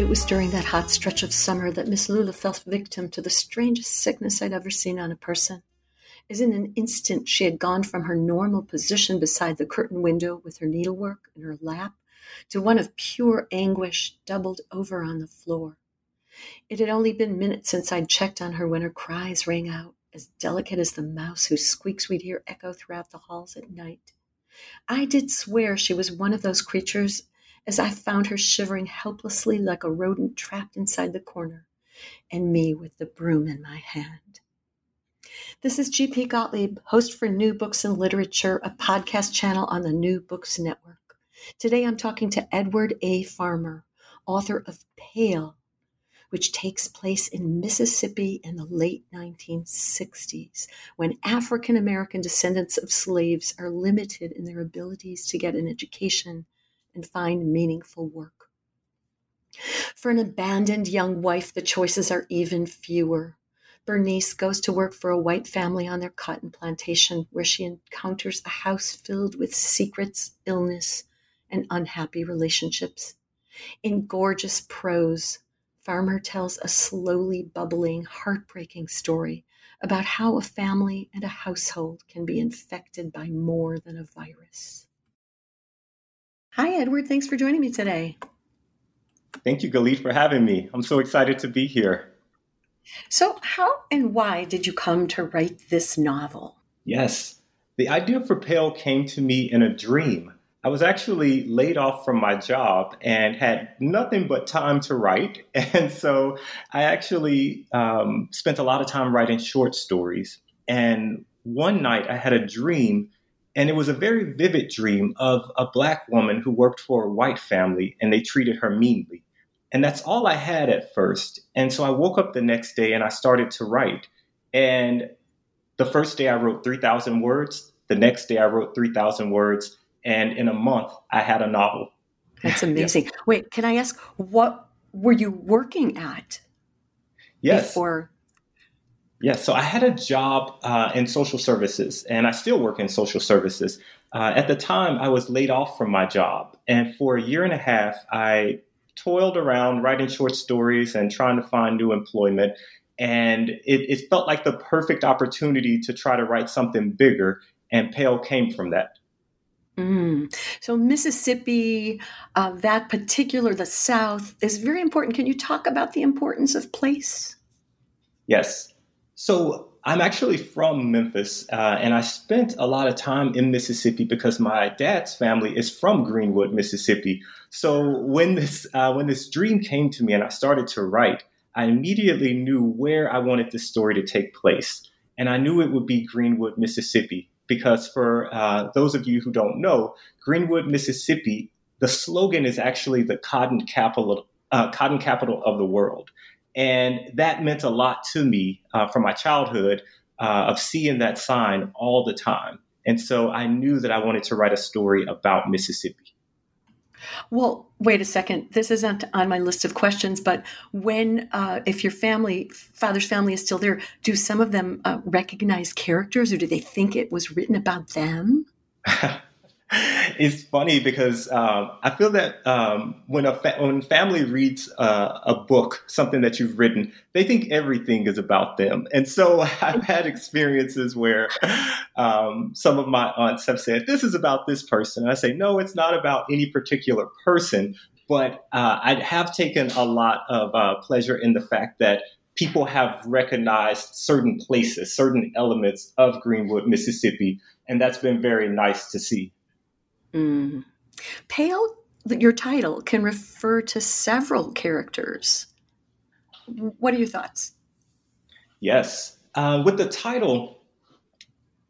It was during that hot stretch of summer that Miss Lula fell victim to the strangest sickness I'd ever seen on a person. As in an instant she had gone from her normal position beside the curtain window with her needlework in her lap to one of pure anguish doubled over on the floor. It had only been minutes since I'd checked on her when her cries rang out, as delicate as the mouse whose squeaks we'd hear echo throughout the halls at night. I did swear she was one of those creatures as I found her shivering helplessly like a rodent trapped inside the corner, and me with the broom in my hand. This is G.P. Gottlieb, host for New Books and Literature, a podcast channel on the New Books Network. Today I'm talking to Edward A. Farmer, author of Pale, which takes place in Mississippi in the late 1960s, when African American descendants of slaves are limited in their abilities to get an education and find meaningful work. For an abandoned young wife, the choices are even fewer. Bernice goes to work for a white family on their cotton plantation, where she encounters a house filled with secrets, illness, and unhappy relationships. In gorgeous prose, Farmer tells a slowly bubbling, heartbreaking story about how a family and a household can be infected by more than a virus. Hi, Edward. Thanks for joining me today. Thank you, Galit, for having me. I'm so excited to be here. So, how and why did you come to write this novel? Yes, the idea for Pale came to me in a dream. I was actually laid off from my job and had nothing but time to write. And so I actually um, spent a lot of time writing short stories. And one night I had a dream and it was a very vivid dream of a black woman who worked for a white family and they treated her meanly. And that's all I had at first. And so I woke up the next day and I started to write. And the first day I wrote 3,000 words. The next day I wrote 3,000 words. And in a month, I had a novel. That's amazing. yeah. Wait, can I ask, what were you working at? Yes. Before yeah, so I had a job uh, in social services, and I still work in social services. Uh, at the time, I was laid off from my job, and for a year and a half, I toiled around writing short stories and trying to find new employment. And it, it felt like the perfect opportunity to try to write something bigger, and Pale came from that. Mm. So, Mississippi, uh, that particular, the South, is very important. Can you talk about the importance of place? Yes. So I'm actually from Memphis, uh, and I spent a lot of time in Mississippi because my dad's family is from Greenwood, Mississippi. So when this uh, when this dream came to me and I started to write, I immediately knew where I wanted this story to take place, and I knew it would be Greenwood, Mississippi, because for uh, those of you who don't know, Greenwood, Mississippi, the slogan is actually the cotton capital uh, cotton capital of the world. And that meant a lot to me uh, from my childhood uh, of seeing that sign all the time. And so I knew that I wanted to write a story about Mississippi. Well, wait a second. This isn't on my list of questions, but when, uh, if your family, father's family is still there, do some of them uh, recognize characters or do they think it was written about them? it's funny because um, I feel that um, when a fa- when family reads uh, a book, something that you've written, they think everything is about them. And so I've had experiences where um, some of my aunts have said, "This is about this person," and I say, "No, it's not about any particular person." But uh, I have taken a lot of uh, pleasure in the fact that people have recognized certain places, certain elements of Greenwood, Mississippi, and that's been very nice to see. Mm. Pale, your title, can refer to several characters. What are your thoughts? Yes. Uh, with the title,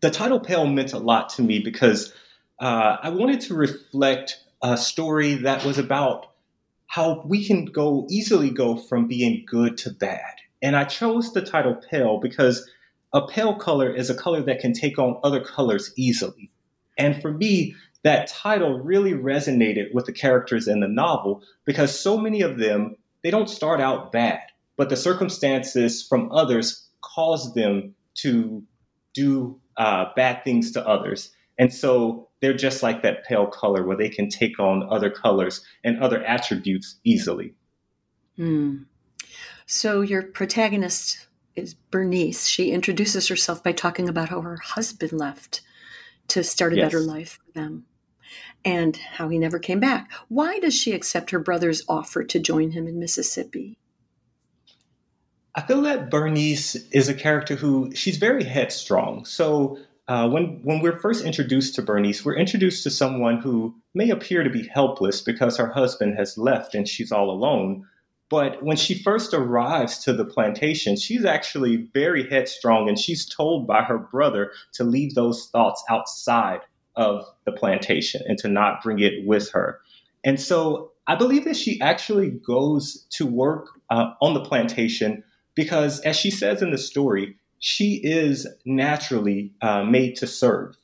the title Pale meant a lot to me because uh, I wanted to reflect a story that was about how we can go easily go from being good to bad. And I chose the title pale because a pale color is a color that can take on other colors easily. And for me, that title really resonated with the characters in the novel because so many of them, they don't start out bad, but the circumstances from others cause them to do uh, bad things to others. And so they're just like that pale color where they can take on other colors and other attributes easily. Mm. So your protagonist is Bernice. She introduces herself by talking about how her husband left to start a yes. better life for them and how he never came back. Why does she accept her brother's offer to join him in Mississippi? I feel that Bernice is a character who she's very headstrong. So uh, when when we're first introduced to Bernice, we're introduced to someone who may appear to be helpless because her husband has left and she's all alone. But when she first arrives to the plantation, she's actually very headstrong and she's told by her brother to leave those thoughts outside of the plantation and to not bring it with her. And so I believe that she actually goes to work uh, on the plantation because, as she says in the story, she is naturally uh, made to serve.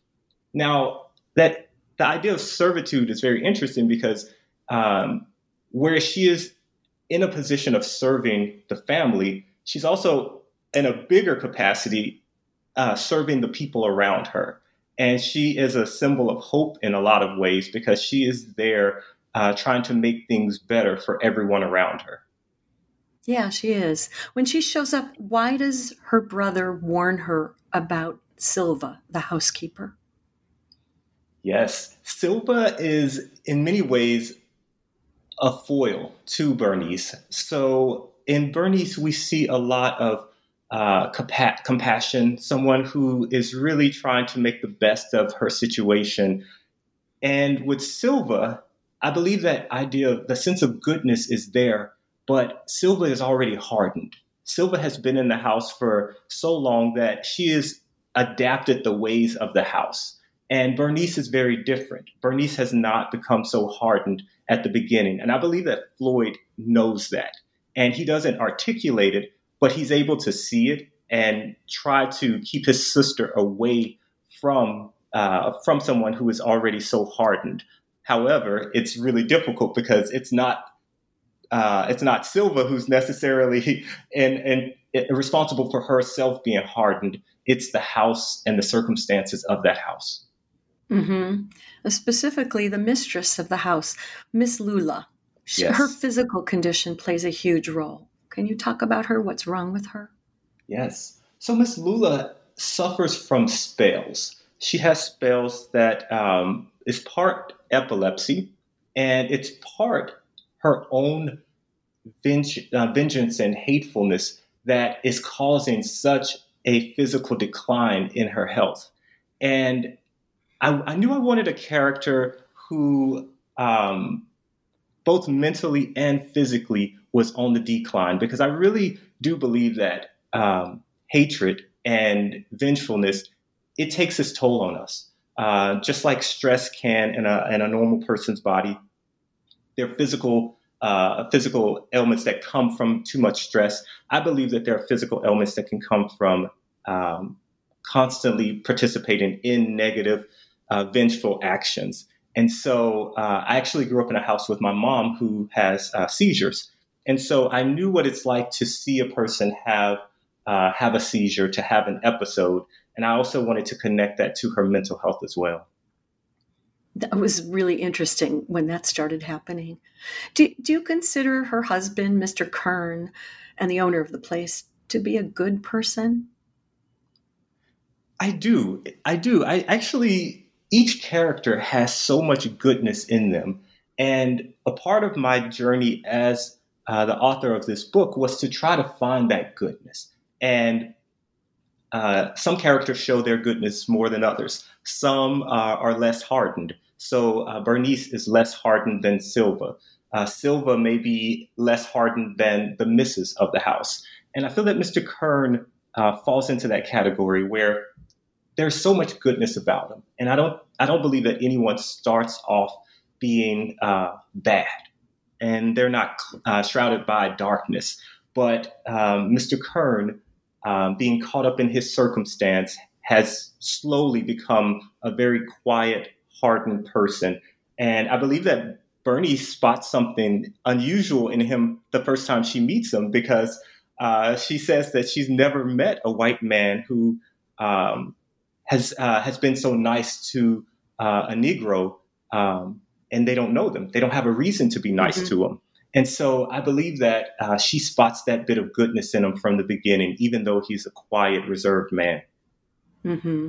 Now, that the idea of servitude is very interesting because um, where she is in a position of serving the family, she's also in a bigger capacity uh, serving the people around her. And she is a symbol of hope in a lot of ways because she is there uh, trying to make things better for everyone around her. Yeah, she is. When she shows up, why does her brother warn her about Silva, the housekeeper? Yes, Silva is in many ways a foil to Bernice. So in Bernice, we see a lot of uh, compa- compassion, someone who is really trying to make the best of her situation. And with Silva, I believe that idea of the sense of goodness is there, but Silva is already hardened. Silva has been in the house for so long that she has adapted the ways of the house. And Bernice is very different. Bernice has not become so hardened at the beginning. And I believe that Floyd knows that. And he doesn't articulate it, but he's able to see it and try to keep his sister away from uh, from someone who is already so hardened. However, it's really difficult because it's not uh, it's not Silva who's necessarily and and responsible for herself being hardened. It's the house and the circumstances of that house. Mm-hmm. Uh, specifically, the mistress of the house, Miss Lula. Yes. Her physical condition plays a huge role. Can you talk about her? What's wrong with her? Yes. So Miss Lula suffers from spells. She has spells that um, is part epilepsy, and it's part her own venge- uh, vengeance and hatefulness that is causing such a physical decline in her health. And I, I knew I wanted a character who, um, both mentally and physically, was on the decline because I really do believe that um, hatred and vengefulness it takes its toll on us. Uh, just like stress can in a, in a normal person's body, there are physical uh, physical ailments that come from too much stress. I believe that there are physical ailments that can come from um, constantly participating in negative uh, vengeful actions. And so uh, I actually grew up in a house with my mom who has uh, seizures. And so I knew what it's like to see a person have uh, have a seizure, to have an episode. And I also wanted to connect that to her mental health as well. That was really interesting when that started happening. Do, do you consider her husband, Mr. Kern, and the owner of the place, to be a good person? I do. I do. I actually each character has so much goodness in them. And a part of my journey as uh, the author of this book was to try to find that goodness. And uh, some characters show their goodness more than others. Some uh, are less hardened. So uh, Bernice is less hardened than Silva. Uh, Silva may be less hardened than the missus of the house. And I feel that Mr. Kern uh, falls into that category where there's so much goodness about him. and I don't I don't believe that anyone starts off being bad. And they're not uh, shrouded by darkness. But um, Mr. Kern, um, being caught up in his circumstance, has slowly become a very quiet, hardened person. And I believe that Bernie spots something unusual in him the first time she meets him because uh, she says that she's never met a white man who um, has uh, has been so nice to uh, a Negro, um, and they don't know them. They don't have a reason to be nice mm-hmm. to them. And so I believe that uh, she spots that bit of goodness in him from the beginning, even though he's a quiet, reserved man. Mm-hmm.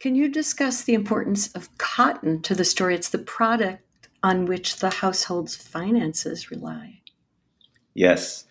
Can you discuss the importance of cotton to the story? It's the product on which the household's finances rely. Yes.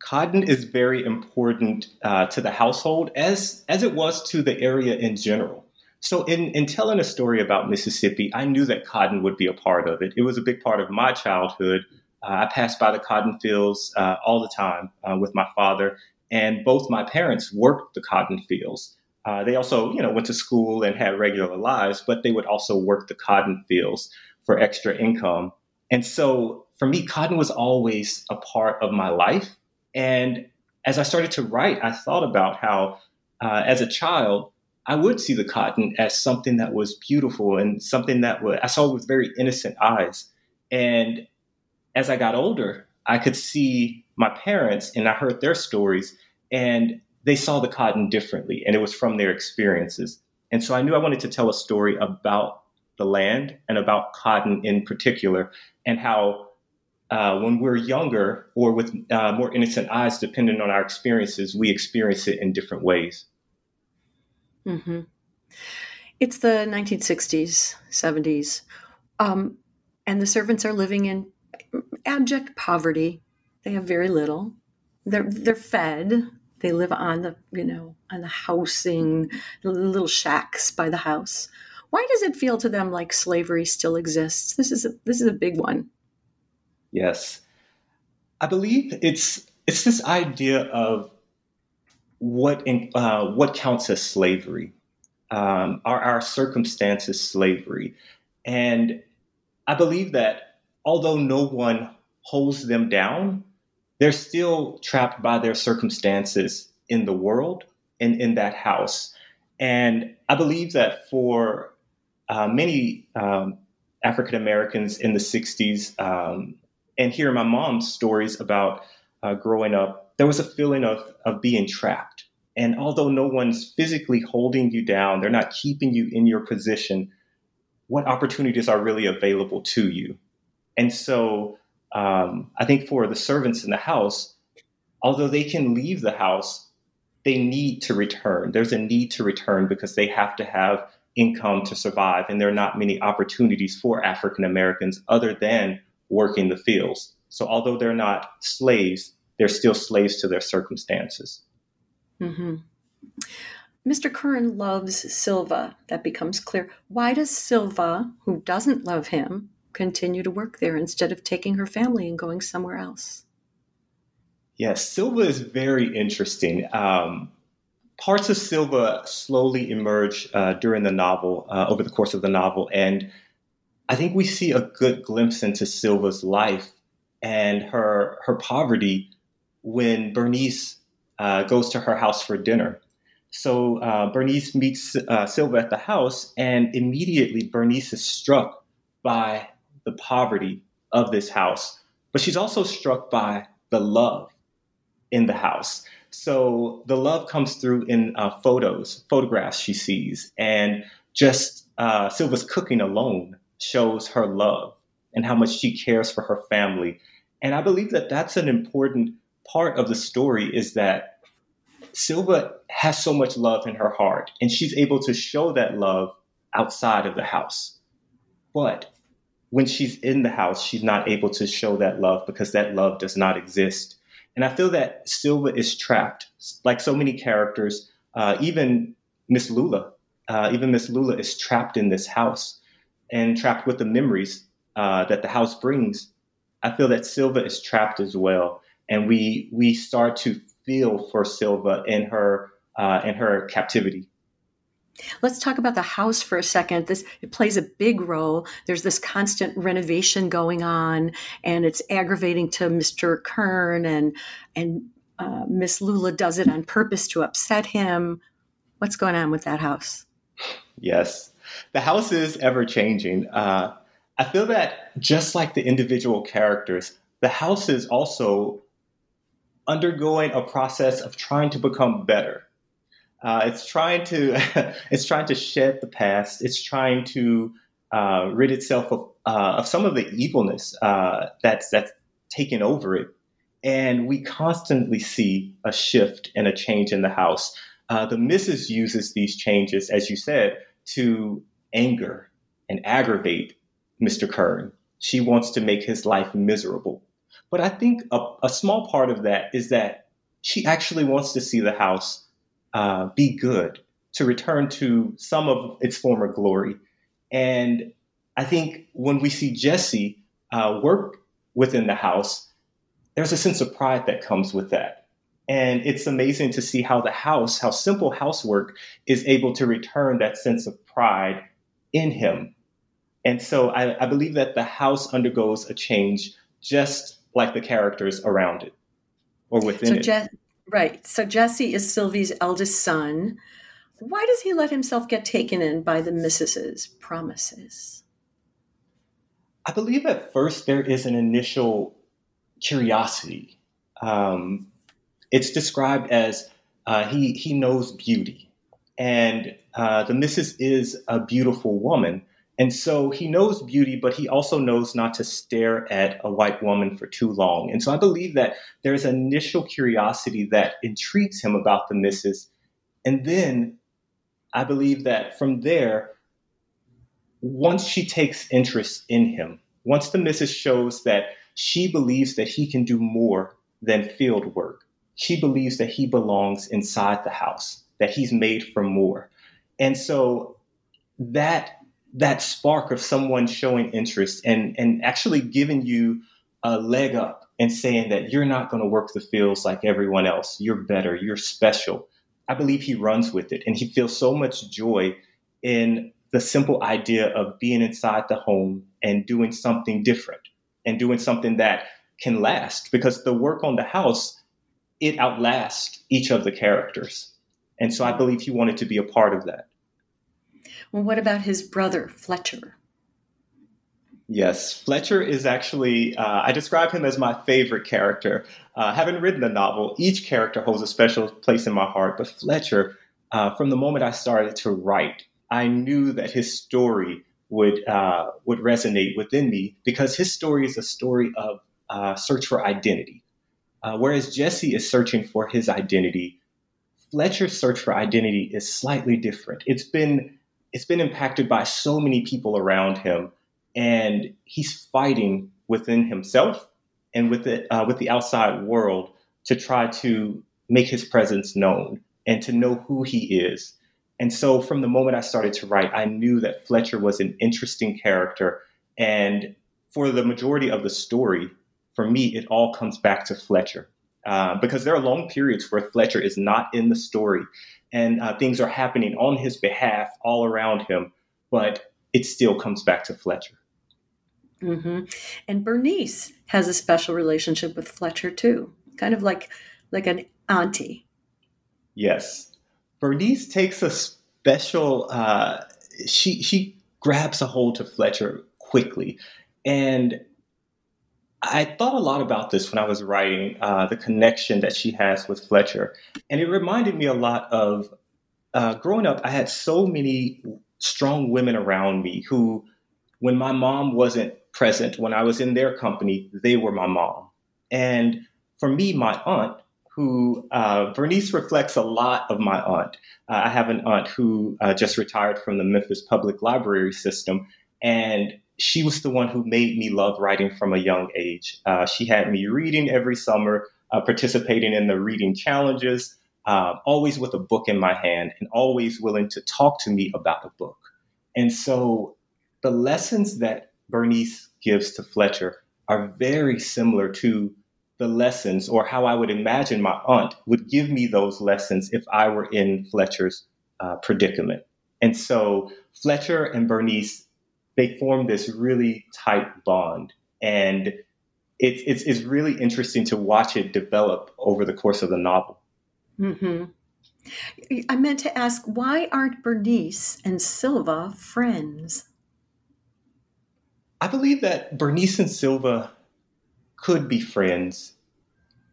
Cotton is very important uh, to the household as, as it was to the area in general. So, in, in telling a story about Mississippi, I knew that cotton would be a part of it. It was a big part of my childhood. Uh, I passed by the cotton fields uh, all the time uh, with my father, and both my parents worked the cotton fields. Uh, they also, you know, went to school and had regular lives, but they would also work the cotton fields for extra income. And so for me, cotton was always a part of my life. And as I started to write, I thought about how, uh, as a child, I would see the cotton as something that was beautiful and something that was, I saw with very innocent eyes. And as I got older, I could see my parents and I heard their stories. And they saw the cotton differently, and it was from their experiences. And so I knew I wanted to tell a story about the land and about cotton in particular, and how uh, when we're younger or with uh, more innocent eyes, depending on our experiences, we experience it in different ways. Mm-hmm. It's the 1960s, 70s, um, and the servants are living in abject poverty. They have very little. They're they're fed they live on the, you know, on the housing, little shacks by the house. Why does it feel to them like slavery still exists? This is a, this is a big one. Yes, I believe it's it's this idea of what in, uh, what counts as slavery. Um, are our circumstances slavery? And I believe that although no one holds them down, they're still trapped by their circumstances in the world and in that house. And I believe that for uh, many um, African Americans in the 60s, um, and hearing my mom's stories about uh, growing up, there was a feeling of, of being trapped. And although no one's physically holding you down, they're not keeping you in your position, what opportunities are really available to you? And so um, I think for the servants in the house, although they can leave the house, they need to return. There's a need to return because they have to have income to survive, and there are not many opportunities for African Americans other than working the fields. So, although they're not slaves, they're still slaves to their circumstances. Mm-hmm. Mr. Curran loves Silva. That becomes clear. Why does Silva, who doesn't love him, continue to work there instead of taking her family and going somewhere else. Yes, Silva is very interesting. Um, parts of Silva slowly emerge uh, during the novel, uh, over the course of the novel, and I think we see a good glimpse into Silva's life and her her poverty when Bernice uh, goes to her house for dinner. So uh, Bernice meets uh, Silva at the house, and immediately Bernice is struck by the poverty of this house, but she's also struck by the love in the house. So the love comes through in uh, photos, photographs she sees, and just uh, Silva's cooking alone shows her love and how much she cares for her family. And I believe that that's an important part of the story is that Silva has so much love in her heart, and she's able to show that love outside of the house. But when she's in the house, she's not able to show that love because that love does not exist. And I feel that Silva is trapped, like so many characters. Uh, even Miss Lula, uh, even Miss Lula is trapped in this house and trapped with the memories uh, that the house brings. I feel that Silva is trapped as well, and we we start to feel for Silva in her uh, in her captivity. Let's talk about the house for a second. This it plays a big role. There's this constant renovation going on, and it's aggravating to Mr. Kern, and and uh, Miss Lula does it on purpose to upset him. What's going on with that house? Yes, the house is ever changing. Uh, I feel that just like the individual characters, the house is also undergoing a process of trying to become better uh, it's trying to it's trying to shed the past. It's trying to uh, rid itself of, uh, of some of the evilness uh, that's that's taken over it. And we constantly see a shift and a change in the house. Uh, the missus uses these changes, as you said, to anger and aggravate Mr. Kern. She wants to make his life miserable. But I think a, a small part of that is that she actually wants to see the house uh, be good, to return to some of its former glory. And I think when we see Jesse uh, work within the house, there's a sense of pride that comes with that. And it's amazing to see how the house, how simple housework is able to return that sense of pride in him. And so I, I believe that the house undergoes a change just like the characters around it or within so it. Je- Right. So Jesse is Silva's eldest son. Why does he let himself get taken in by the missus's promises? I believe at first there is an initial curiosity. Um, it's described as uh, he he knows beauty, and uh, the missus is a beautiful woman, and so he knows beauty, but he also knows not to stare at a white woman for too long. And so I believe that there's initial curiosity that intrigues him about the missus. And then I believe that from there, once she takes interest in him, once the missus shows that she believes that he can do more than field work, she believes that he belongs inside the house, that he's made for more. And so that that spark of someone showing interest and and actually giving you a leg up and saying that you're not going to work the fields like everyone else. You're better. You're special. I believe he runs with it and he feels so much joy in the simple idea of being inside the home and doing something different and doing something that can last because the work on the house it outlasts each of the characters. And so I believe he wanted to be a part of that. Well, what about his brother, Fletcher? Yes, Fletcher is actually, uh, I describe him as my favorite character. Uh, having written the novel, each character holds a special place in my heart, but Fletcher, uh, from the moment I started to write, I knew that his story would, uh, would resonate within me because his story is a story of uh, search for identity. Uh, whereas Jesse is searching for his identity, Fletcher's search for identity is slightly different. It's been it's been impacted by so many people around him, and he's fighting within himself and with the uh, with the outside world to try to make his presence known and to know who he is. And so, from the moment I started to write, I knew that Fletcher was an interesting character, and for the majority of the story, for me, it all comes back to Fletcher. Uh, because there are long periods where Fletcher is not in the story and uh, things are happening on his behalf all around him, but it still comes back to Fletcher. Mm-hmm. And Bernice has a special relationship with Fletcher too, kind of like like an auntie. Yes, Bernice takes a special. Uh, she she grabs a hold to Fletcher quickly, and I thought a lot about this when I was writing uh, the connection that she has with Fletcher. And it reminded me a lot of uh, growing up, I had so many strong women around me who, when my mom wasn't present, when I was in their company, they were my mom. And for me, my aunt, who uh, Bernice reflects a lot of my aunt. Uh, I have an aunt who uh, just retired from the Memphis Public Library System, and she was the one who made me love writing from a young age. Uh, she had me reading every summer, uh, participating in the reading challenges, uh, always with a book in my hand, and always willing to talk to me about a book. And so the lessons that Bernice gives to Fletcher are very similar to the lessons or how I would imagine my aunt would give me those lessons if I were in Fletcher's uh, predicament. And so Fletcher and Bernice, they form this really tight bond. And it's, it's, it's really interesting to watch it develop over the course of the novel. Mm-hmm. I meant to ask, why aren't Bernice and Silva friends? I believe that Bernice and Silva could be friends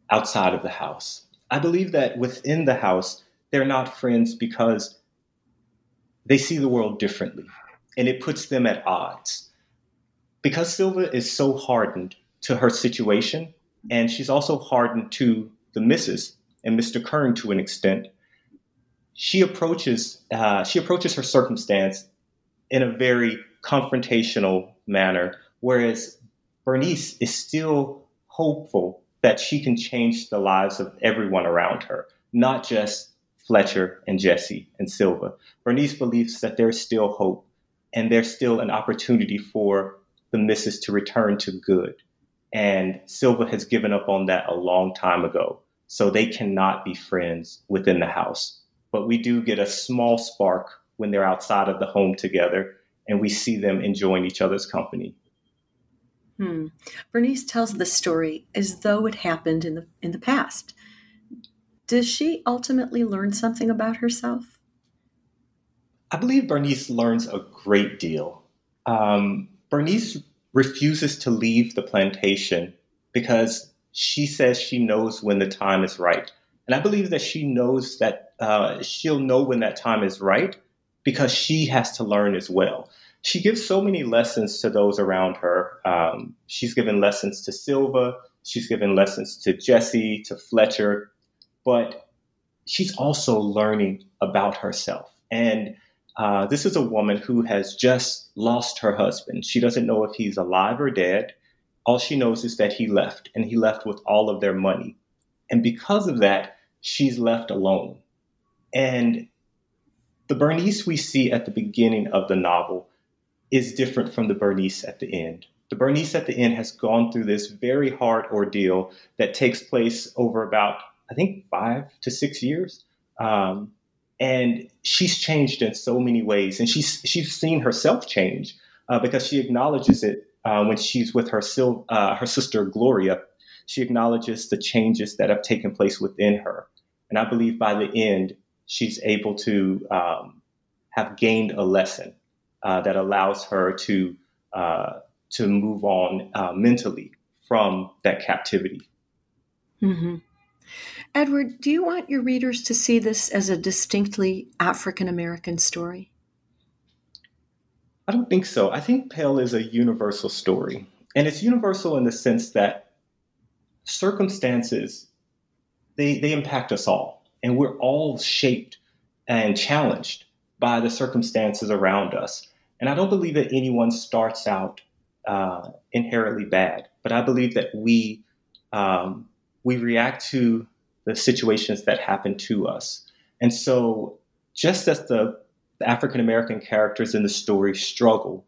outside of the house. I believe that within the house, they're not friends because they see the world differently and it puts them at odds. Because Silva is so hardened to her situation, and she's also hardened to the missus and Mr. Kern to an extent, she approaches uh, she approaches her circumstance in a very confrontational manner, whereas Bernice is still hopeful that she can change the lives of everyone around her, not just Fletcher and Jesse and Silva. Bernice believes that there's still hope and there's still an opportunity for the missus to return to good. And Silva has given up on that a long time ago. So they cannot be friends within the house. But we do get a small spark when they're outside of the home together and we see them enjoying each other's company. Hmm. Bernice tells the story as though it happened in the in the past. Does she ultimately learn something about herself? I believe Bernice learns a great deal. Um, Bernice refuses to leave the plantation because she says she knows when the time is right. And I believe that she knows that uh, she'll know when that time is right because she has to learn as well. She gives so many lessons to those around her. Um, she's given lessons to Silva, she's given lessons to Jesse, to Fletcher, but she's also learning about herself. And uh, this is a woman who has just lost her husband. She doesn't know if he's alive or dead. All she knows is that he left, and he left with all of their money. And because of that, she's left alone. And the Bernice we see at the beginning of the novel is different from the Bernice at the end. The Bernice at the end has gone through this very hard ordeal that takes place over about, I think, five to six years. Um, and she's changed in so many ways. And she's, she's seen herself change uh, because she acknowledges it uh, when she's with her, uh, her sister Gloria. She acknowledges the changes that have taken place within her. And I believe by the end, she's able to um, have gained a lesson uh, that allows her to uh, to move on uh, mentally from that captivity. Mm-hmm. Edward, do you want your readers to see this as a distinctly African American story? I don't think so. I think Pale is a universal story. And it's universal in the sense that circumstances they, they impact us all. And we're all shaped and challenged by the circumstances around us. And I don't believe that anyone starts out uh, inherently bad, but I believe that we um, we react to the situations that happen to us. And so, just as the, African American characters in the story struggle,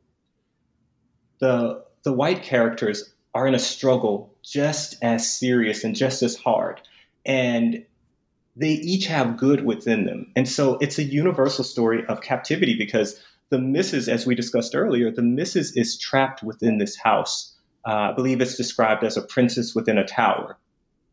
the the white characters are in a struggle just as serious and just as hard. And they each have good within them. And so it's a universal story of captivity because the missus, as we discussed earlier, the missus is trapped within this house. Uh, I believe it's described as a princess within a tower.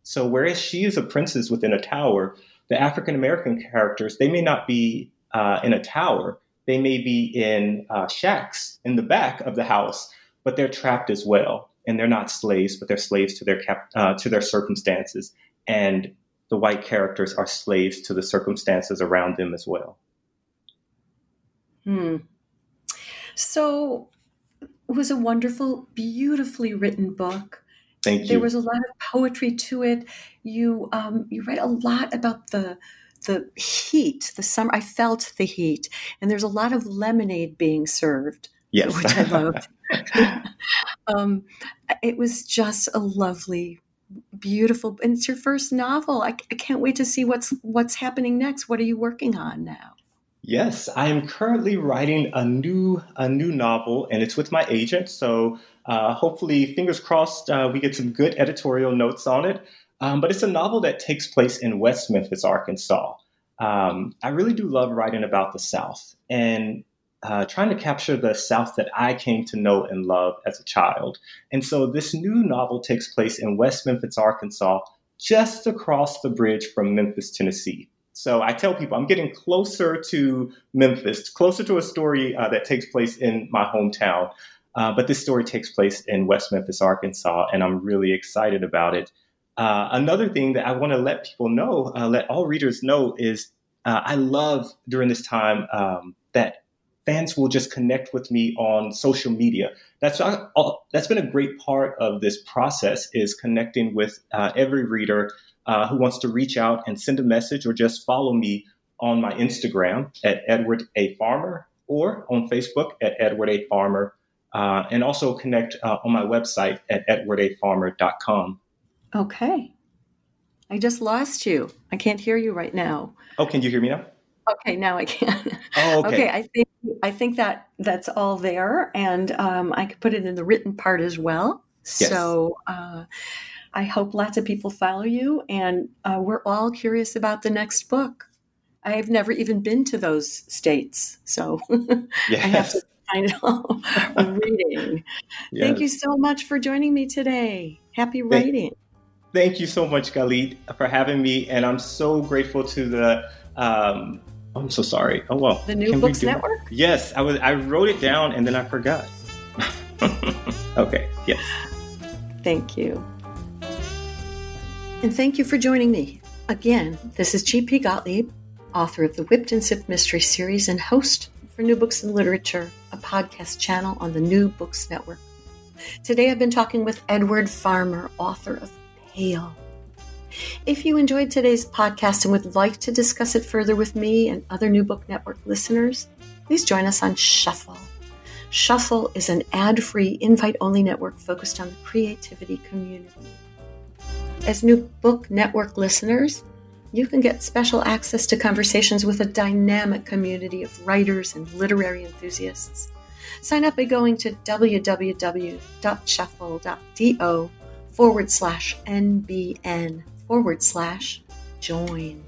So whereas she is a princess within a tower, the African American characters, they may not be uh, in a tower. They may be in uh, shacks in the back of the house, but they're trapped as well. And they're not slaves, but they're slaves to their cap- uh, to their circumstances. And the white characters are slaves to the circumstances around them as well. Hmm. So it was a wonderful, beautifully written book. Thank you. There was a lot poetry to it. You um, you write a lot about the the heat, the summer. I felt the heat, and there's a lot of lemonade being served. Yes, which I loved. um, it was just a lovely, beautiful, and it's your first novel. I, I can't wait to see what's what's happening next. What are you working on now? Yes, I am currently writing a new a new novel, and it's with my agent. So uh, hopefully, fingers crossed, uh, we get some good editorial notes on it. Um, but it's a novel that takes place in West Memphis, Arkansas. Um, I really do love writing about the South and uh, trying to capture the South that I came to know and love as a child. And so this new novel takes place in West Memphis, Arkansas, just across the bridge from Memphis, Tennessee. So I tell people I'm getting closer to Memphis, closer to a story uh, that takes place in my hometown. Uh, but this story takes place in West Memphis, Arkansas, and I'm really excited about it. Uh, another thing that I want to let people know, uh, let all readers know, is uh, I love during this time um, that fans will just connect with me on social media. That's uh, that's been a great part of this process is connecting with uh, every reader who wants to reach out and send a message or just follow me on my Instagram at Edward A Farmer or on Facebook at Edward A Farmer, and also connect on my website at edwardafarmer.com. Okay. I just lost you. I can't hear you right now. Oh, can you hear me now? Okay, now I can. Oh, okay. okay. I think I think that that's all there, and um, I could put it in the written part as well. Yes. So uh, I hope lots of people follow you, and uh, we're all curious about the next book. I've never even been to those states, so yes. I have to out reading. Yes. Thank you so much for joining me today. Happy writing. Thank- Thank you so much, Galit, for having me. And I'm so grateful to the. Um, I'm so sorry. Oh well. The New Books Network. Yes, I was. I wrote it down and then I forgot. okay. Yes. Thank you. And thank you for joining me. Again, this is G.P. Gottlieb, author of the Whipped and Sipped Mystery Series and host for New Books and Literature, a podcast channel on the New Books Network. Today I've been talking with Edward Farmer, author of Pale. If you enjoyed today's podcast and would like to discuss it further with me and other New Book Network listeners, please join us on Shuffle. Shuffle is an ad free, invite only network focused on the creativity community. As New Book Network listeners, you can get special access to conversations with a dynamic community of writers and literary enthusiasts. Sign up by going to www.shuffle.do forward slash NBN forward slash join.